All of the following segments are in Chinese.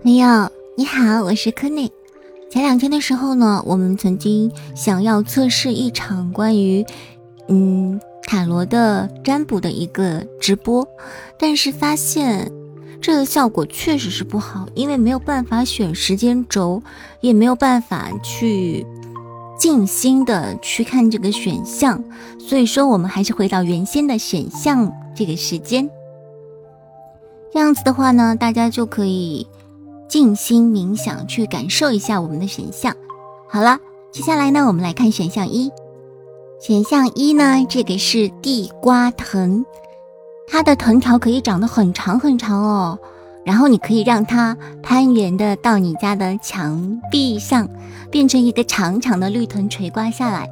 朋友你好，我是柯内。前两天的时候呢，我们曾经想要测试一场关于嗯塔罗的占卜的一个直播，但是发现这个效果确实是不好，因为没有办法选时间轴，也没有办法去静心的去看这个选项，所以说我们还是回到原先的选项这个时间。这样子的话呢，大家就可以。静心冥想，去感受一下我们的选项。好了，接下来呢，我们来看选项一。选项一呢，这个是地瓜藤，它的藤条可以长得很长很长哦。然后你可以让它攀援的到你家的墙壁上，变成一个长长的绿藤垂挂下来，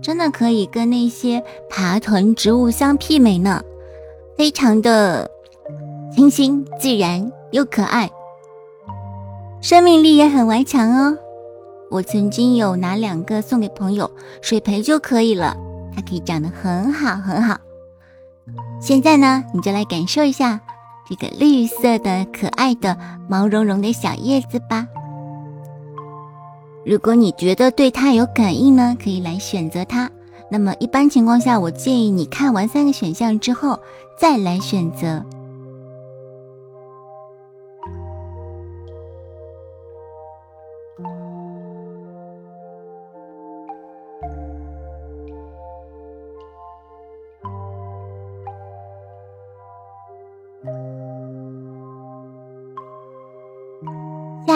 真的可以跟那些爬藤植物相媲美呢，非常的清新自然又可爱。生命力也很顽强哦。我曾经有拿两个送给朋友，水培就可以了，它可以长得很好很好。现在呢，你就来感受一下这个绿色的可爱的毛茸茸的小叶子吧。如果你觉得对它有感应呢，可以来选择它。那么一般情况下，我建议你看完三个选项之后再来选择。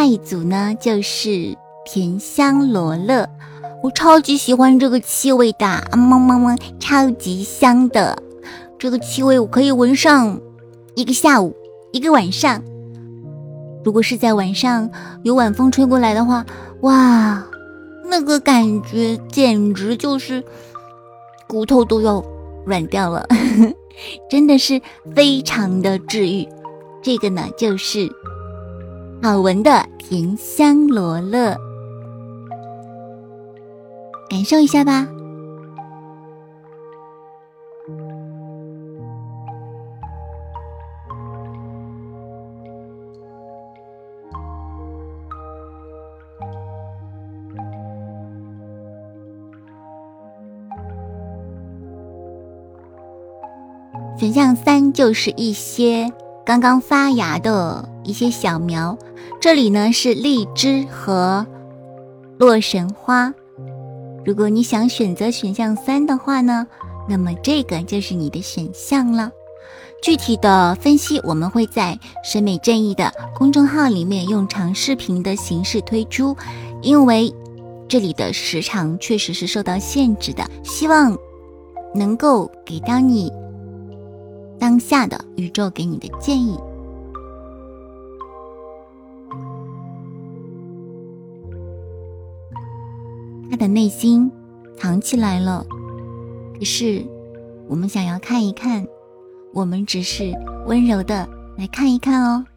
下一组呢，就是甜香罗勒，我超级喜欢这个气味的，啊么么么，超级香的，这个气味我可以闻上一个下午，一个晚上。如果是在晚上有晚风吹过来的话，哇，那个感觉简直就是骨头都要软掉了，真的是非常的治愈。这个呢，就是。好闻的银香罗勒，感受一下吧。选项三就是一些刚刚发芽的一些小苗。这里呢是荔枝和洛神花。如果你想选择选项三的话呢，那么这个就是你的选项了。具体的分析我们会在审美正义的公众号里面用长视频的形式推出，因为这里的时长确实是受到限制的，希望能够给到你当下的宇宙给你的建议。的内心藏起来了，可是我们想要看一看，我们只是温柔的来看一看哦。